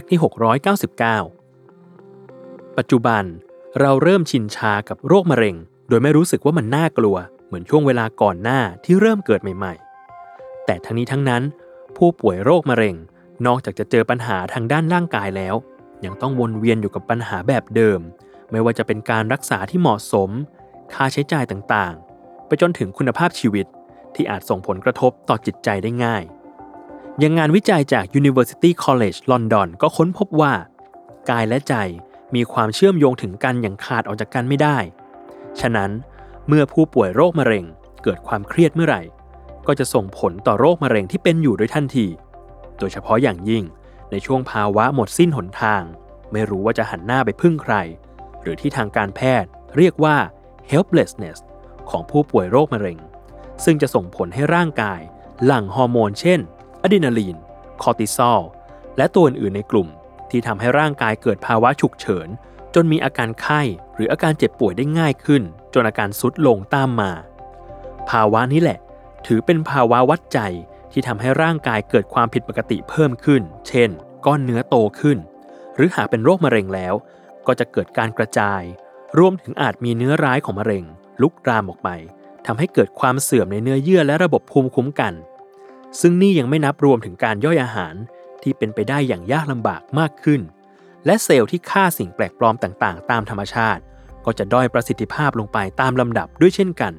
กต์ที่ 699 ปัจจุบันเราเริ่มชินชากับโรคมะเร็ง โดยไม่รู้สึกว่ามันน่ากลัว เหมือนช่วงเวลาก่อนหน้าที่เริ่มเกิดใหม่ ๆ แต่ทั้งนี้ทั้งนั้น ผู้ป่วยโรคมะเร็ง นอกจากจะเจอปัญหาทางด้านร่างกายแล้ว ยังต้องวนเวียนอยู่กับปัญหาแบบเดิม ไม่ว่าจะเป็นการรักษาที่เหมาะสม ค่าใช้จ่ายต่างๆ ไปจนถึงคุณภาพชีวิตที่อาจส่งผลกระทบต่อจิตใจได้ง่าย ยังงานวิจัยจาก University College London ก็ค้นพบว่า กายและใจมีความเชื่อมโยงถึงกันอย่างขาดออกจากกันไม่ได้ ฉะนั้นเมื่อผู้ป่วยโรคมะเร็งเกิดความเครียดเมื่อไหร่ ก็จะส่งผลต่อโรคมะเร็งที่เป็นอยู่โดยทันที โดยเฉพาะอย่างยิ่งในช่วงภาวะหมดสิ้นหนทาง ไม่รู้ว่าจะหันหน้าไปพึ่งใคร หรือที่ทางการแพทย์เรียกว่า helplessness ของผู้ป่วยโรคมะเร็ง ซึ่งจะส่งผลให้ร่างกาย หลั่งฮอร์โมนเช่น อะดรีนาลีน คอร์ติซอล และตัวอื่นๆในกลุ่ม ที่ทำให้ร่างกายเกิดภาวะฉุกเฉิน จนมีอาการไข้ หรืออาการเจ็บป่วยได้ง่ายขึ้น จนอาการสุดลงตามมา ภาวะนี้แหละ ถือเป็นภาวะวัดใจที่ทำให้ร่างกายเกิดความผิดปกติเพิ่มขึ้น เช่น ก้อนเนื้อโตขึ้น หรือหากเป็นโรคมะเร็งแล้ว ก็จะเกิดการกระจาย รวมถึงอาจมีเนื้อร้ายของมะเร็ง ลุกรามออกไปทำให้เกิดความเสื่อมในเนื้อเยื่อและระบบภูมิคุ้มกัน ซึ่งนี่ยังไม่นับรวมถึงการย่อยอาหารที่เป็นไปได้อย่างยากลำบากมากขึ้น และเซลล์ที่ฆ่าสิ่งแปลกปลอมต่างๆ ตามธรรมชาติ ก็จะด้อยประสิทธิภาพลงไปตามลำดับด้วยเช่นกัน